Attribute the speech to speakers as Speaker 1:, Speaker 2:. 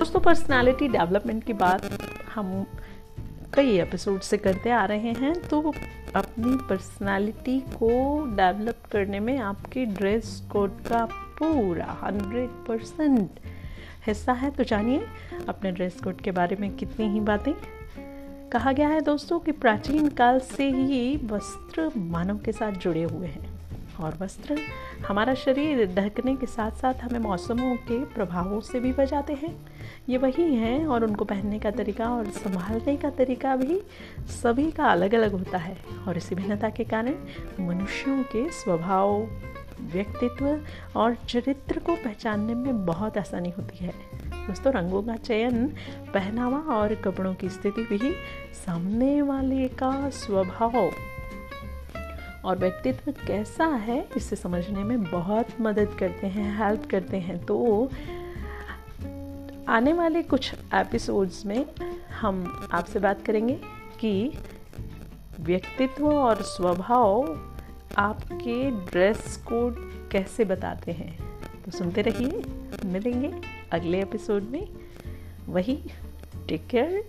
Speaker 1: दोस्तों personality development की बात हम कई एपिसोड से करते आ रहे हैं तो अपनी पर्सनालिटी को डेवलप करने में आपके ड्रेस कोड का पूरा हंड्रेड परसेंट हिस्सा है। तो जानिए, अपने ड्रेस कोड के बारे में कितनी ही बातें। कहा गया है दोस्तों कि प्राचीन काल से ही वस्त्र मानव के साथ जुड़े हुए हैं। और वस्त्र। हमारा शरीर ढकने के साथ साथ हमें मौसमों के प्रभावों से भी बचाते हैं। ये वही हैं और उनको पहनने का तरीका और संभालने का तरीका भी सभी का अलग अलग होता है। और इसी भिन्नता के कारण मनुष्यों के स्वभाव, व्यक्तित्व और चरित्र को पहचानने में बहुत आसानी होती है। दोस्तों, रंगों का चयन, पहनावा और कपड़ों की स्थिति भी सामने वाले का स्वभाव और व्यक्तित्व कैसा है इसे समझने में बहुत मदद करते हैं हेल्प करते हैं। तो आने वाले कुछ एपिसोड्स में हम आपसे बात करेंगे कि व्यक्तित्व और स्वभाव आपके ड्रेस कोड कैसे बताते हैं। तो सुनते रहिए, मिलेंगे अगले एपिसोड में। वही टेक केयर